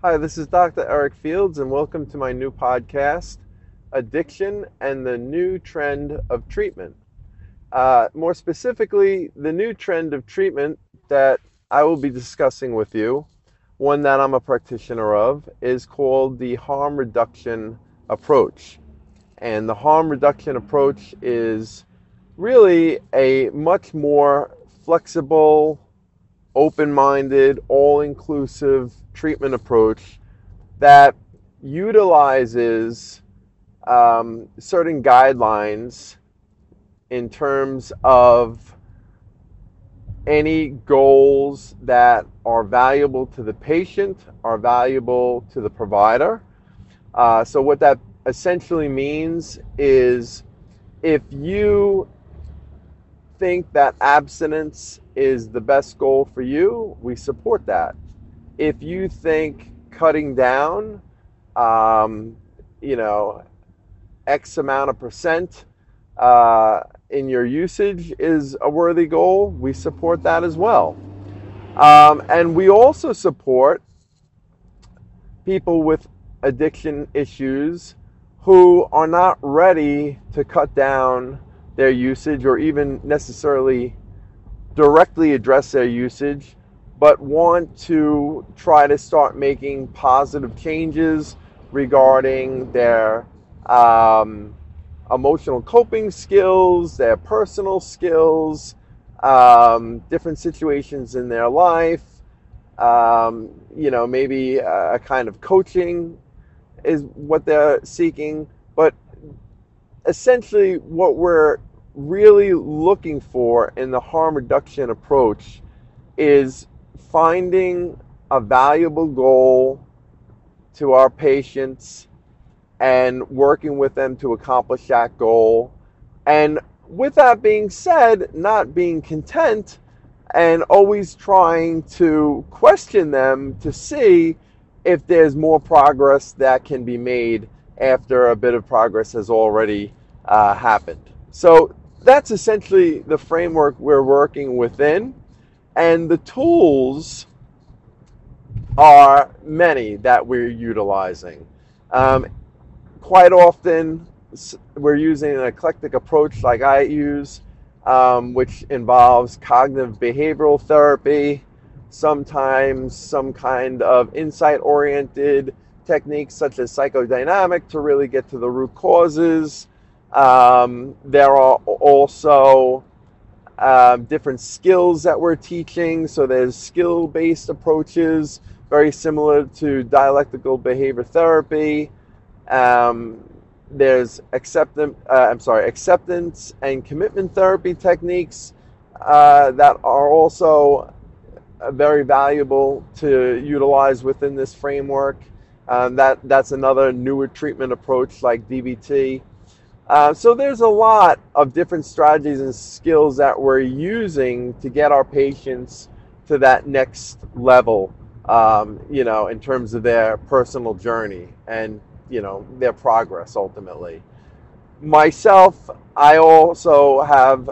Hi, this is Dr. Eric Fields, and welcome to my new podcast, Addiction and the New Trend of Treatment. Uh, more specifically, the new trend of treatment that I will be discussing with you, one that I'm a practitioner of, is called the harm reduction approach. And the harm reduction approach is really a much more flexible, open minded, all inclusive treatment approach that utilizes um, certain guidelines in terms of any goals that are valuable to the patient, are valuable to the provider. Uh, so, what that essentially means is if you think that abstinence is the best goal for you, we support that. If you think cutting down, um, you know, X amount of percent uh, in your usage is a worthy goal, we support that as well. Um, and we also support people with addiction issues who are not ready to cut down their usage or even necessarily directly address their usage, but want to try to start making positive changes regarding their um, emotional coping skills, their personal skills, um, different situations in their life. Um, you know, maybe a kind of coaching is what they're seeking. But essentially, what we're really looking for in the harm reduction approach is finding a valuable goal to our patients and working with them to accomplish that goal. And with that being said, not being content and always trying to question them to see if there's more progress that can be made after a bit of progress has already uh, happened. So that's essentially the framework we're working within. And the tools are many that we're utilizing. Um, quite often, we're using an eclectic approach like I use, um, which involves cognitive behavioral therapy, sometimes some kind of insight oriented techniques such as psychodynamic to really get to the root causes. Um, there are also um, different skills that we're teaching. So there's skill based approaches, very similar to dialectical behavior therapy. Um, there's acceptance, uh, I'm sorry, acceptance and commitment therapy techniques uh, that are also uh, very valuable to utilize within this framework. Um, that that's another newer treatment approach like DBT. Uh, so there's a lot of different strategies and skills that we're using to get our patients to that next level, um, you know, in terms of their personal journey and, you know, their progress ultimately. Myself, I also have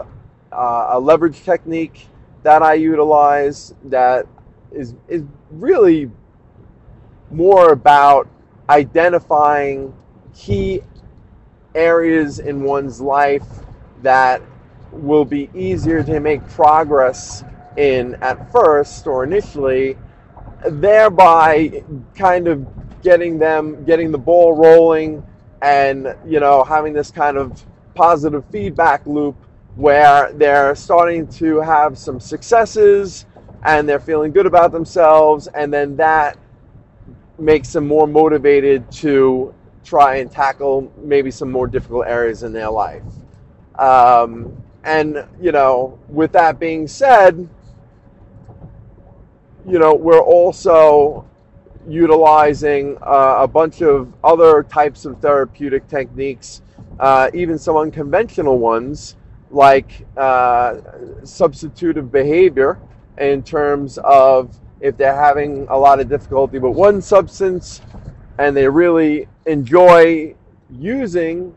uh, a leverage technique that I utilize that is, is really more about identifying key areas in one's life that will be easier to make progress in at first or initially, thereby kind of getting them, getting the ball rolling and, you know, having this kind of positive feedback loop where they're starting to have some successes and they're feeling good about themselves and then that makes them more motivated to try and tackle maybe some more difficult areas in their life. Um, and, you know, with that being said, you know, we're also utilizing uh, a bunch of other types of therapeutic techniques, uh, even some unconventional ones, like uh, substitutive behavior in terms of if they're having a lot of difficulty with one substance and they really enjoy using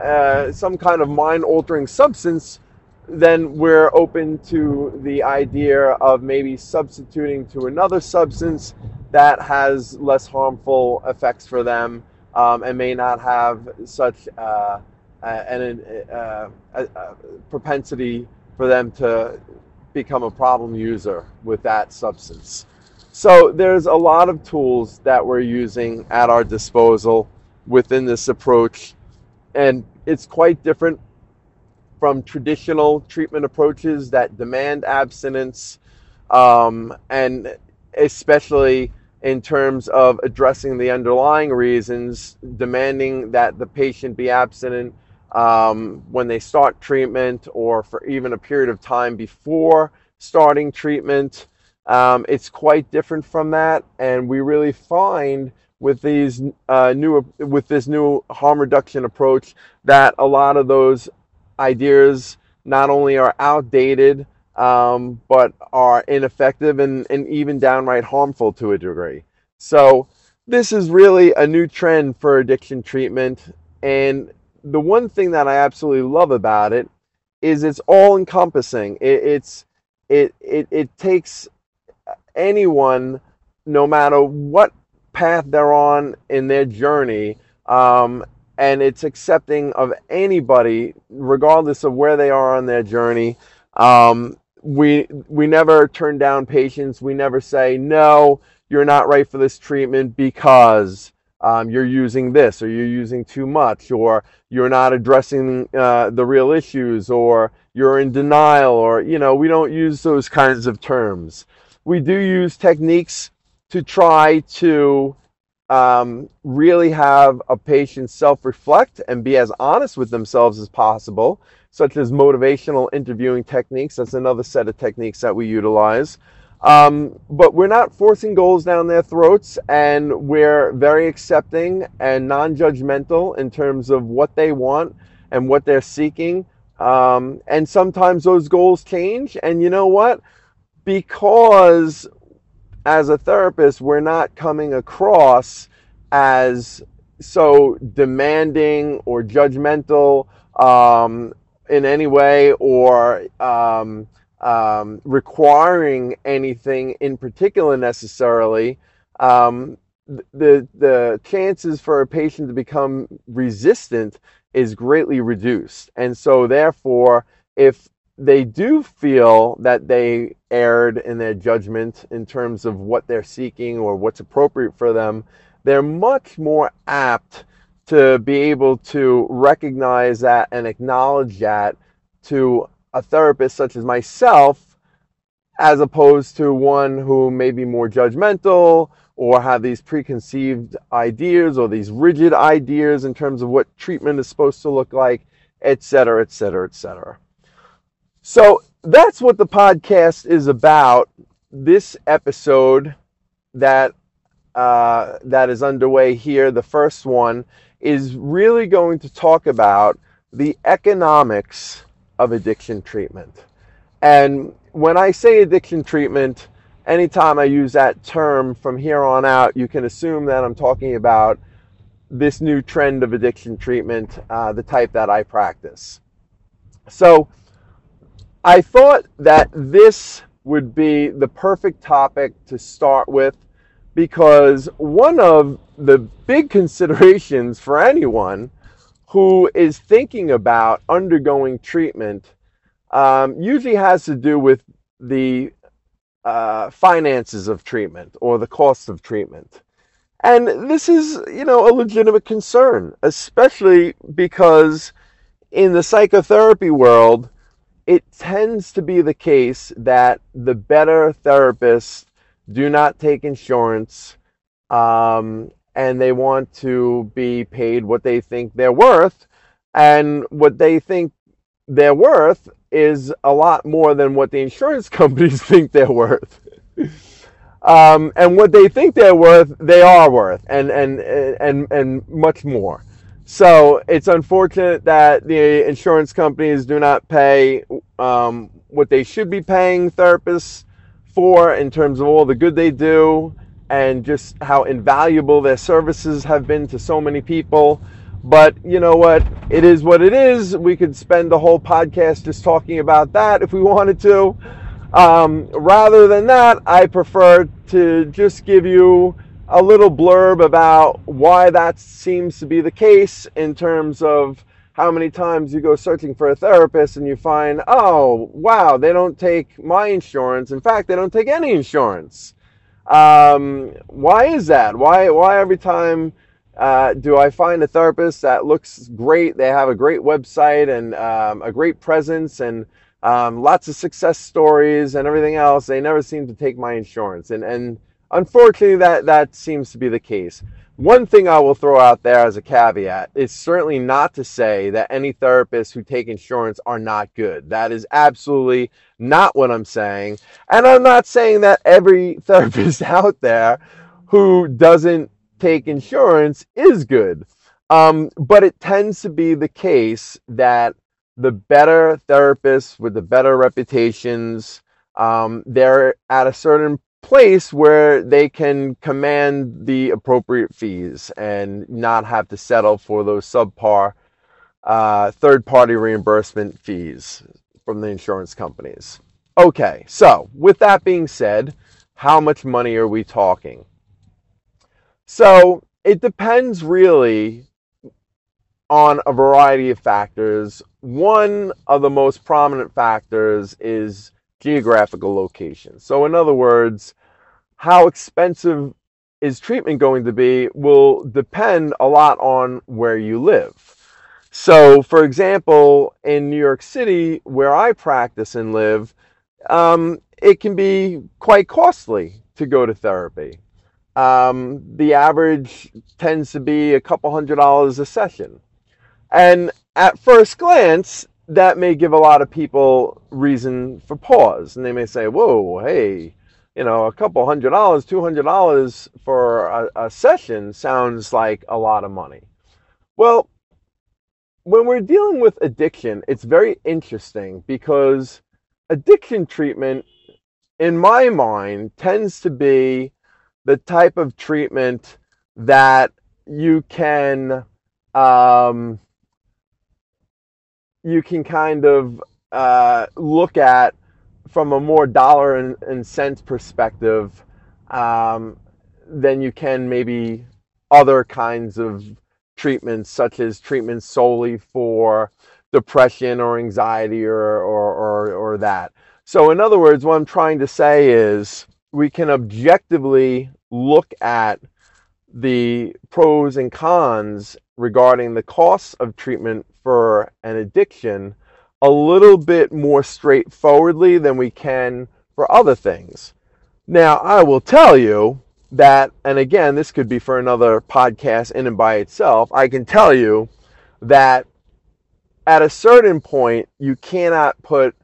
uh, some kind of mind altering substance, then we're open to the idea of maybe substituting to another substance that has less harmful effects for them um, and may not have such uh, an, uh, a, a propensity for them to become a problem user with that substance. So there's a lot of tools that we're using at our disposal within this approach, and it's quite different from traditional treatment approaches that demand abstinence, um, and especially in terms of addressing the underlying reasons, demanding that the patient be abstinent um, when they start treatment or for even a period of time before starting treatment. Um, it's quite different from that, and we really find with these uh, new with this new harm reduction approach that a lot of those ideas not only are outdated um, but are ineffective and, and even downright harmful to a degree. So this is really a new trend for addiction treatment, and the one thing that I absolutely love about it is it's all encompassing. It, it's it, it it takes anyone, no matter what path they're on in their journey, um, and it's accepting of anybody, regardless of where they are on their journey. Um, we we never turn down patients. We never say no, you're not right for this treatment because um, you're using this or you're using too much or you're not addressing uh, the real issues or you're in denial or you know we don't use those kinds of terms we do use techniques to try to um, really have a patient self-reflect and be as honest with themselves as possible such as motivational interviewing techniques that's another set of techniques that we utilize um, but we're not forcing goals down their throats, and we're very accepting and non judgmental in terms of what they want and what they're seeking. Um, and sometimes those goals change. And you know what? Because as a therapist, we're not coming across as so demanding or judgmental um, in any way or. Um, um, requiring anything in particular necessarily, um, the the chances for a patient to become resistant is greatly reduced. And so, therefore, if they do feel that they erred in their judgment in terms of what they're seeking or what's appropriate for them, they're much more apt to be able to recognize that and acknowledge that to a therapist such as myself as opposed to one who may be more judgmental or have these preconceived ideas or these rigid ideas in terms of what treatment is supposed to look like, et cetera, et cetera, et cetera. So that's what the podcast is about. This episode that uh, that is underway here, the first one, is really going to talk about the economics of addiction treatment. And when I say addiction treatment, anytime I use that term from here on out, you can assume that I'm talking about this new trend of addiction treatment, uh, the type that I practice. So I thought that this would be the perfect topic to start with because one of the big considerations for anyone who is thinking about undergoing treatment um, usually has to do with the uh, finances of treatment or the cost of treatment. And this is, you know, a legitimate concern, especially because in the psychotherapy world, it tends to be the case that the better therapists do not take insurance um, and they want to be paid what they think they're worth. And what they think they're worth is a lot more than what the insurance companies think they're worth. um, and what they think they're worth, they are worth, and and and and much more. So it's unfortunate that the insurance companies do not pay um, what they should be paying therapists for in terms of all the good they do and just how invaluable their services have been to so many people. But you know what? It is what it is. We could spend the whole podcast just talking about that if we wanted to. Um, rather than that, I prefer to just give you a little blurb about why that seems to be the case in terms of how many times you go searching for a therapist and you find, oh, wow, they don't take my insurance. In fact, they don't take any insurance. Um, why is that? Why, why every time uh, do I find a therapist that looks great? They have a great website and um, a great presence and um, lots of success stories and everything else. They never seem to take my insurance. And, and unfortunately, that, that seems to be the case. One thing I will throw out there as a caveat is certainly not to say that any therapists who take insurance are not good. That is absolutely not what I'm saying. And I'm not saying that every therapist out there who doesn't take insurance is good. Um, but it tends to be the case that the better therapists with the better reputations, um, they're at a certain place where they can command the appropriate fees and not have to settle for those subpar uh, third party reimbursement fees from the insurance companies. Okay, so with that being said, how much money are we talking? So it depends really on a variety of factors. One of the most prominent factors is geographical location. So, in other words, how expensive is treatment going to be will depend a lot on where you live. So, for example, in New York City, where I practice and live, um, it can be quite costly to go to therapy. Um, the average tends to be a couple hundred dollars a session. And at first glance, that may give a lot of people reason for pause. And they may say, whoa, hey, you know, a couple hundred dollars, two hundred dollars for a, a, session sounds like a lot of money. Well, when we're dealing with addiction, it's very interesting because addiction treatment, in my mind, tends to be the type of treatment that you can um, you can kind of uh, look at from a more dollar and, and cents perspective um, than you can maybe other kinds of treatments, such as treatments solely for depression or anxiety or, or, or, or that. So, in other words, what I'm trying to say is we can objectively look at the pros and cons regarding the costs of treatment for an addiction a little bit more straightforwardly than we can for other things. Now, I will tell you that, and again, this could be for another podcast in and by itself, I can tell you that at a certain point, you cannot put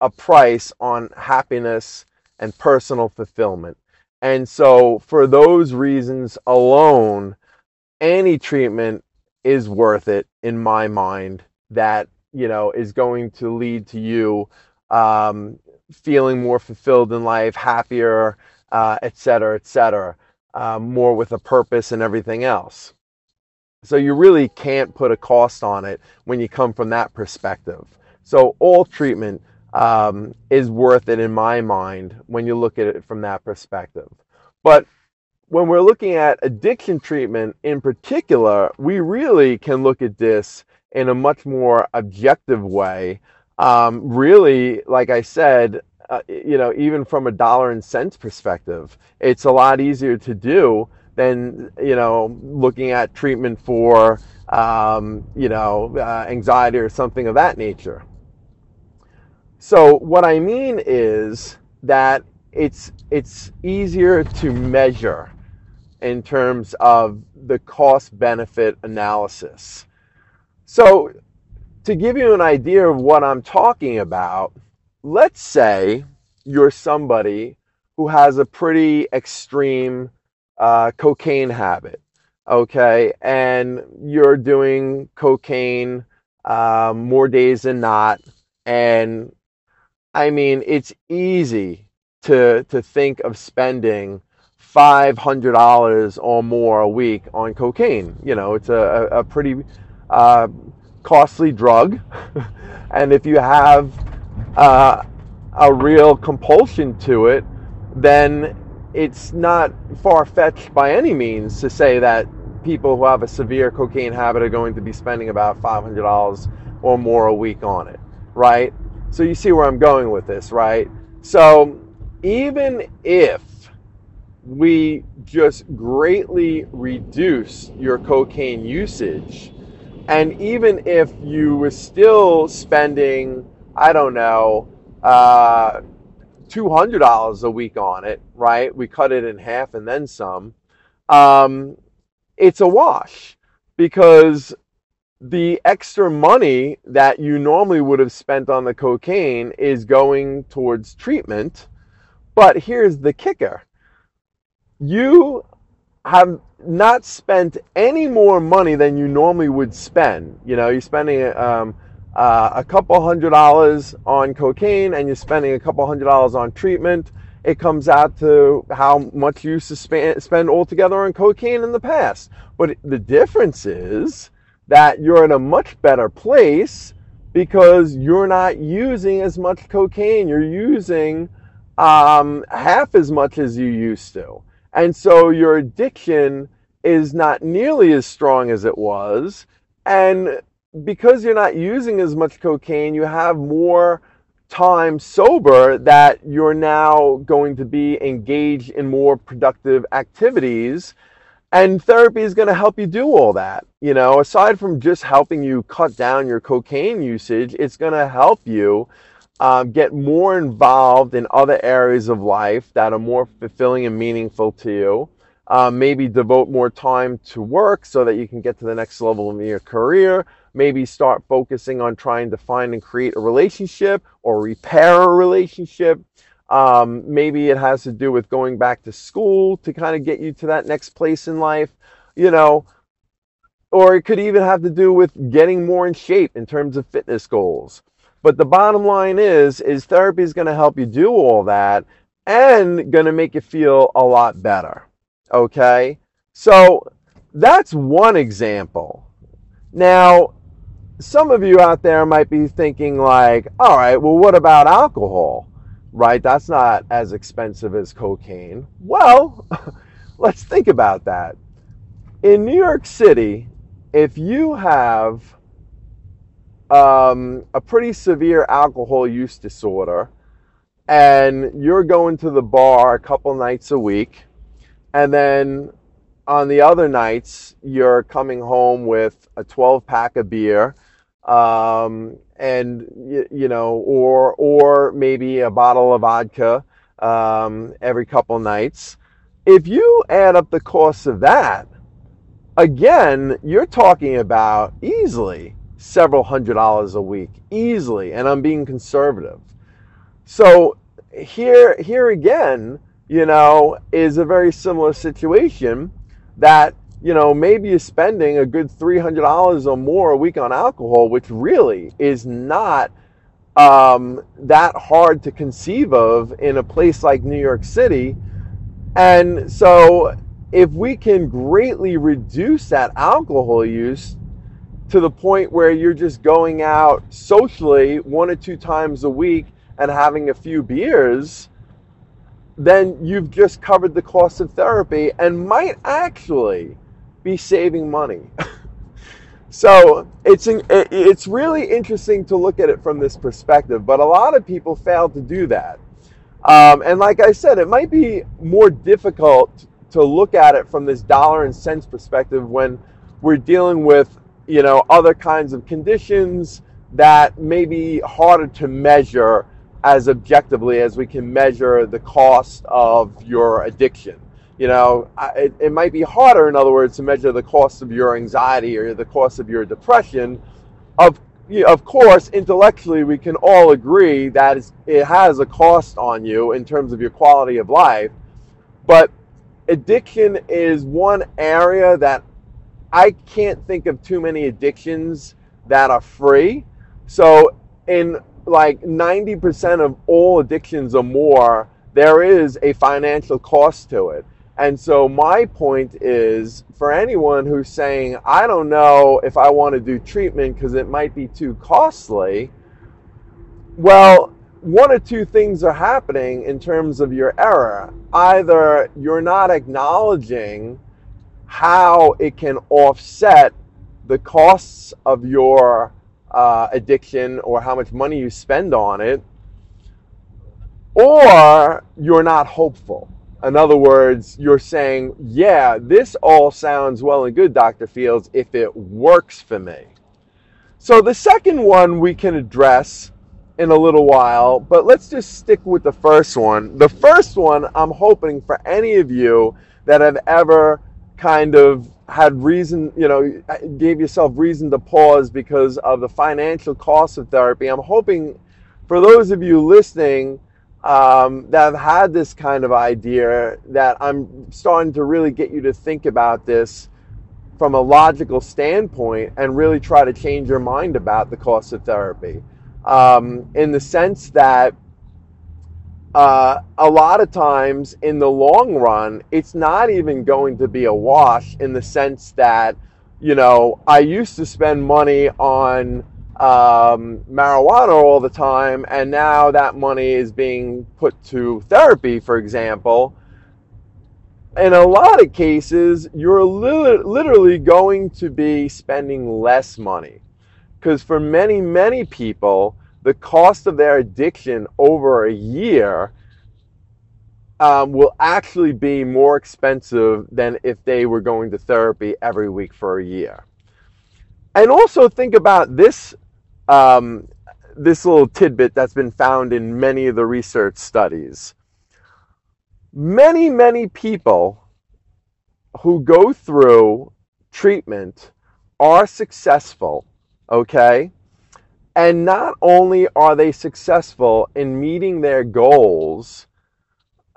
a price on happiness and personal fulfillment. And so, for those reasons alone, any treatment is worth it in my mind that you know is going to lead to you um, feeling more fulfilled in life happier uh, et cetera et cetera uh, more with a purpose and everything else. So you really can't put a cost on it when you come from that perspective. So all treatment um, is worth it in my mind when you look at it from that perspective. But when we're looking at addiction treatment in particular, we really can look at this in a much more objective way. Um, really, like I said, uh, you know, even from a dollar and cents perspective, it's a lot easier to do than you know looking at treatment for um, you know uh, anxiety or something of that nature. So what I mean is that it's it's easier to measure in terms of the cost benefit analysis. So, to give you an idea of what I'm talking about, let's say you're somebody who has a pretty extreme uh, cocaine habit, okay, and you're doing cocaine uh, more days than not, and I mean, it's easy to to think of spending $500 or more a week on cocaine. You know, it's a, a pretty uh, costly drug. and if you have uh, a real compulsion to it, then it's not far fetched by any means to say that people who have a severe cocaine habit are going to be spending about $500 or more a week on it, right? So you see where I'm going with this, right? So even if we just greatly reduce your cocaine usage, and even if you were still spending, I don't know, uh, $200 a week on it, right? We cut it in half and then some. Um, it's a wash because the extra money that you normally would have spent on the cocaine is going towards treatment. But here's the kicker you have not spent any more money than you normally would spend. You know, you're spending um, uh, a couple hundred dollars on cocaine and you're spending a couple hundred dollars on treatment. It comes out to how much you spend altogether on cocaine in the past. But the difference is that you're in a much better place because you're not using as much cocaine. You're using um, half as much as you used to. And so your addiction is not nearly as strong as it was. And because you're not using as much cocaine, you have more time sober that you're now going to be engaged in more productive activities and therapy is going to help you do all that you know aside from just helping you cut down your cocaine usage it's going to help you um, get more involved in other areas of life that are more fulfilling and meaningful to you. Um, maybe devote more time to work so that you can get to the next level in your career. Maybe start focusing on trying to find and create a relationship or repair a relationship. Um, maybe it has to do with going back to school to kind of get you to that next place in life, you know, or it could even have to do with getting more in shape in terms of fitness goals. But the bottom line is, is therapy is going to help you do all that and going to make you feel a lot better. Okay? So that's one example. Now, some of you out there might be thinking like, all right, well, what about alcohol? Right? That's not as expensive as cocaine. Well, let's think about that. In New York City, if you have um, a pretty severe alcohol use disorder. And you're going to the bar a couple nights a week. And then on the other nights you're coming home with a 12 pack of beer um, and you, you, know or or maybe a bottle of vodka um, every couple nights. If you add up the cost of that again you're talking about easily several hundred dollars a week easily, and I'm being conservative. So here, here again, you know, is a very similar situation that you know maybe you're spending a good three hundred dollars or more a week on alcohol, which really is not um, that hard to conceive of in a place like New York City. And so, if we can greatly reduce that alcohol use to the point where you're just going out socially one or two times a week and having a few beers, then you've just covered the cost of therapy and might actually be saving money. so it's it's really interesting to look at it from this perspective, but a lot of people fail to do that. Um, and like I said, it might be more difficult to look at it from this dollar and cents perspective when we're dealing with you know, other kinds of conditions that may be harder to measure as objectively as we can measure the cost of your addiction. You know, it, it might be harder, in other words, to measure the cost of your anxiety or the cost of your depression. Of, of course, intellectually, we can all agree that it has a cost on you in terms of your quality of life. But addiction is one area that I can't think of too many addictions that are free. So, in like 90% of all addictions or more, there is a financial cost to it. And so, my point is for anyone who's saying, I don't know if I want to do treatment because it might be too costly, well, one or two things are happening in terms of your error. Either you're not acknowledging how it can offset the costs of your uh, addiction or how much money you spend on it, or you're not hopeful. In other words, you're saying, yeah, this all sounds well and good, Dr. Fields, if it works for me. So the second one we can address in a little while, but let's just stick with the first one. The first one, I'm hoping for any of you that have ever kind of had reason, you know, gave yourself reason to pause because of the financial cost of therapy. I'm hoping for those of you listening um, that have had this kind of idea that I'm starting to really get you to think about this from a logical standpoint and really try to change your mind about the cost of therapy. Um, in the sense that uh, a lot of times in the long run, it's not even going to be a wash in the sense that, you know, I used to spend money on um, marijuana all the time, and now that money is being put to therapy, for example. In a lot of cases, you're li- literally going to be spending less money. Because for many, many people, the cost of their addiction over a year um, will actually be more expensive than if they were going to therapy every week for a year. And also think about this um, this little tidbit that's been found in many of the research studies. Many, many people who go through treatment are successful, okay? And not only are they successful in meeting their goals,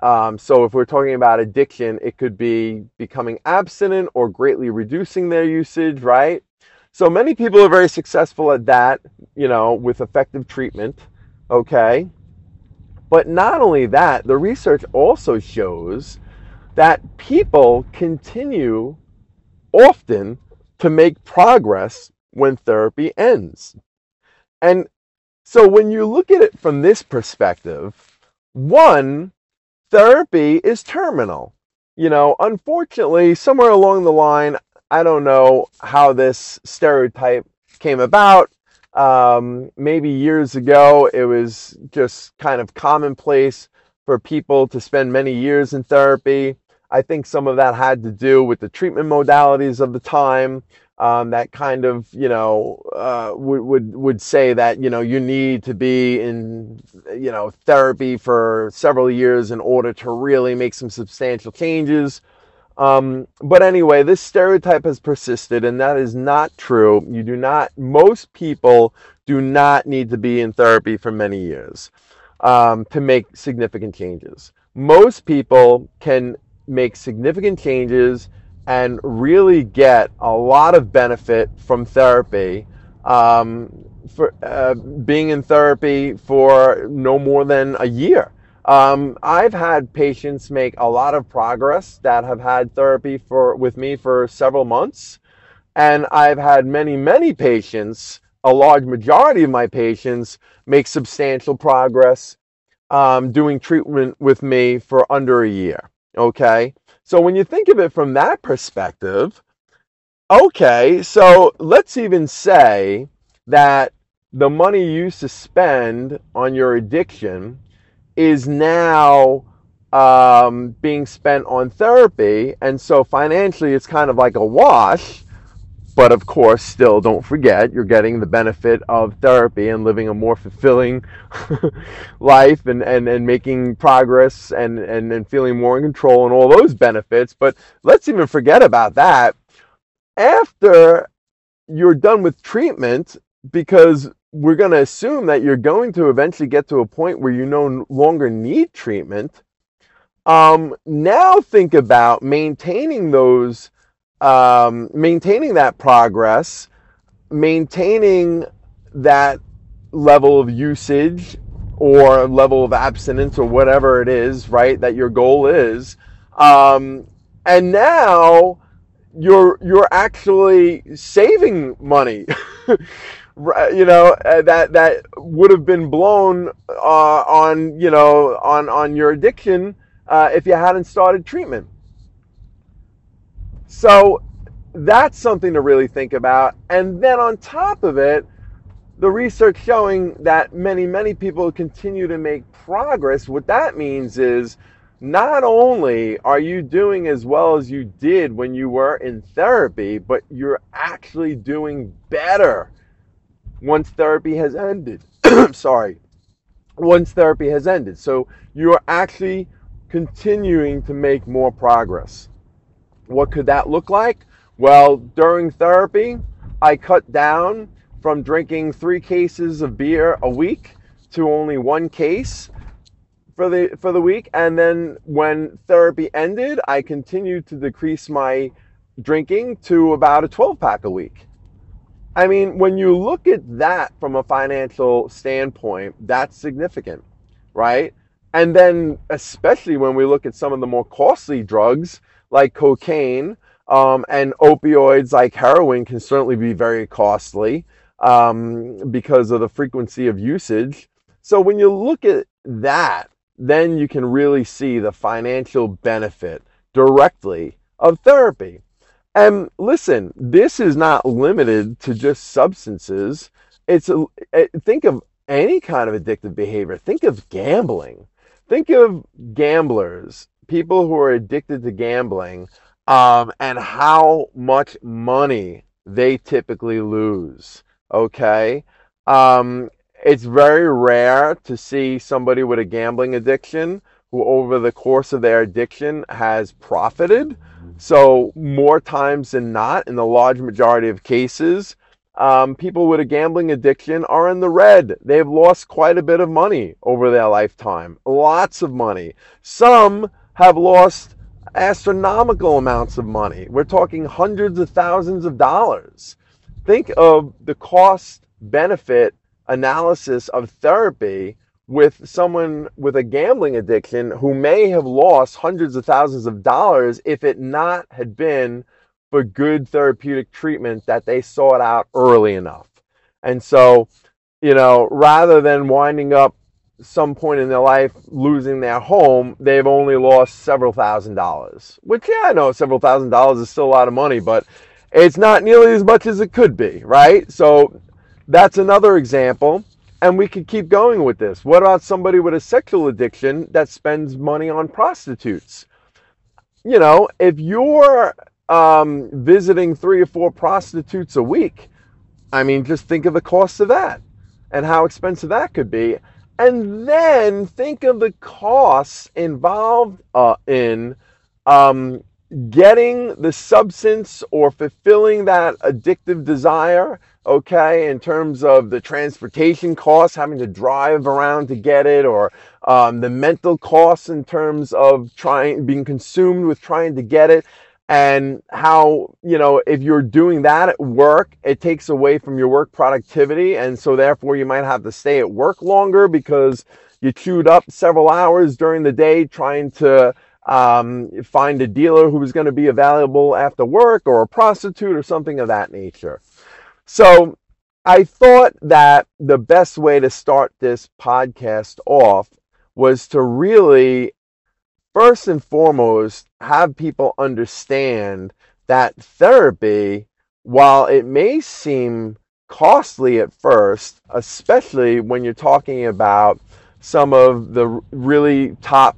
um, so if we're talking about addiction, it could be becoming abstinent or greatly reducing their usage, right? So many people are very successful at that, you know, with effective treatment, okay? But not only that, the research also shows that people continue often to make progress when therapy ends. And so when you look at it from this perspective, one, therapy is terminal. You know, unfortunately, somewhere along the line, I don't know how this stereotype came about. Um, maybe years ago, it was just kind of commonplace for people to spend many years in therapy. I think some of that had to do with the treatment modalities of the time. Um, that kind of you know uh, would would would say that you know you need to be in you know therapy for several years in order to really make some substantial changes. Um, but anyway, this stereotype has persisted, and that is not true. You do not, most people do not need to be in therapy for many years um, to make significant changes. Most people can make significant changes and really get a lot of benefit from therapy um, for uh, being in therapy for no more than a year. Um, I've had patients make a lot of progress that have had therapy for with me for several months, and I've had many, many patients, a large majority of my patients, make substantial progress um, doing treatment with me for under a year. Okay, so when you think of it from that perspective, okay, so let's even say that the money you used to spend on your addiction is now um, being spent on therapy. And so financially, it's kind of like a wash. But of course, still don't forget you're getting the benefit of therapy and living a more fulfilling life and, and, and making progress and, and, and feeling more in control and all those benefits. But let's even forget about that. After you're done with treatment, because we're going to assume that you're going to eventually get to a point where you no longer need treatment. Um, now think about maintaining those, um, maintaining that progress, maintaining that level of usage or level of abstinence or whatever it is, right? That your goal is. Um, and now you're you're actually saving money you know, uh, that that would have been blown uh, on you know on on your addiction uh, if you hadn't started treatment. So that's something to really think about. And then on top of it, the research showing that many, many people continue to make progress. What that means is not only are you doing as well as you did when you were in therapy, but you're actually doing better once therapy has ended. I'm sorry. Once therapy has ended. So you're actually continuing to make more progress. What could that look like? Well, during therapy, I cut down from drinking three cases of beer a week to only one case for the for the week. And then when therapy ended i continued to decrease my drinking to about a 12 pack a week. I mean when you look at that from a financial standpoint that's significant right? And then especially when we look at some of the more costly drugs like cocaine um, and opioids like heroin can certainly be very costly um, because of the frequency of usage. So when you look at that, then you can really see the financial benefit directly of therapy. And listen, this is not limited to just substances. It's a, think of any kind of addictive behavior. Think of gambling. Think of gamblers, people who are addicted to gambling, um, and how much money they typically lose okay? Um, it's very rare to see somebody with a gambling addiction who, over the course of their addiction, has profited. So, more times than not, in the large majority of cases, um, people with a gambling addiction are in the red. They've lost quite a bit of money over their lifetime, lots of money. Some have lost astronomical amounts of money. We're talking hundreds of thousands of dollars think of the cost benefit analysis of therapy with someone with a gambling addiction who may have lost hundreds of thousands of dollars if it not had been for good therapeutic treatment that they sought out early enough. And so, you know, rather than winding up some point in their life losing their home, they've only lost several thousand dollars. Which, yeah, I know several thousand dollars is still a lot of money, but it's not nearly as much as it could be, right? So that's another example. And we could keep going with this. What about somebody with a sexual addiction that spends money on prostitutes? You know, if you're um, visiting three or four prostitutes a week, I mean, just think of the cost of that and how expensive that could be. And then think of the costs involved uh, in um, getting the substance or fulfilling that addictive desire, okay, in terms of the transportation costs, having to drive around to get it, or um, the mental costs in terms of trying, being consumed with trying to get it. And how, you know, if you're doing that at work, it takes away from your work productivity. And so, therefore, you might have to stay at work longer because you chewed up several hours during the day trying to um, find a dealer who's going to be available after work or a prostitute or something of that nature. So I thought that the best way to start this podcast off was to really, first and foremost, have people understand that therapy, while it may seem costly at first, especially when you're talking about some of the really top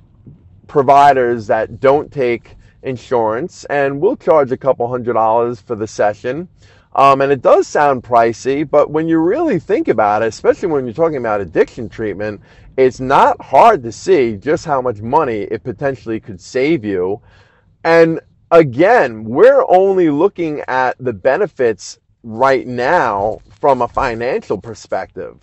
providers that don't take insurance, and we'll charge a couple hundred dollars for the session. Um, and it does sound pricey, but when you really think about it, especially when you're talking about addiction treatment, it's not hard to see just how much money it potentially could save you. And again, we're only looking at the benefits right now from a financial perspective,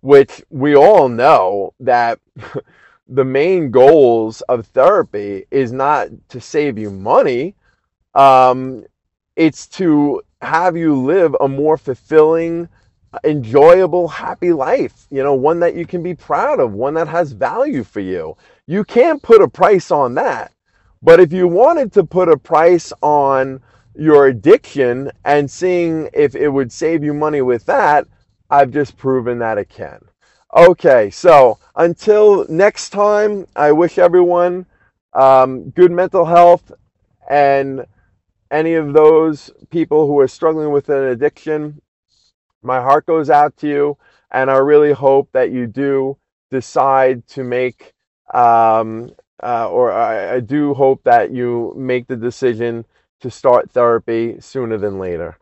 which we all know that the main goals of therapy is not to save you money. Um, it's to have you live a more fulfilling, enjoyable, happy life. You know, one that you can be proud of, one that has value for you. You can't put a price on that. But if you wanted to put a price on your addiction and seeing if it would save you money with that, I've just proven that it can. Okay, so until next time, I wish everyone um, good mental health and any of those people who are struggling with an addiction. My heart goes out to you, and I really hope that you do decide to make, um, uh, or I, I do hope that you make the decision to start therapy sooner than later.